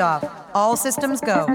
liftoff. All systems go.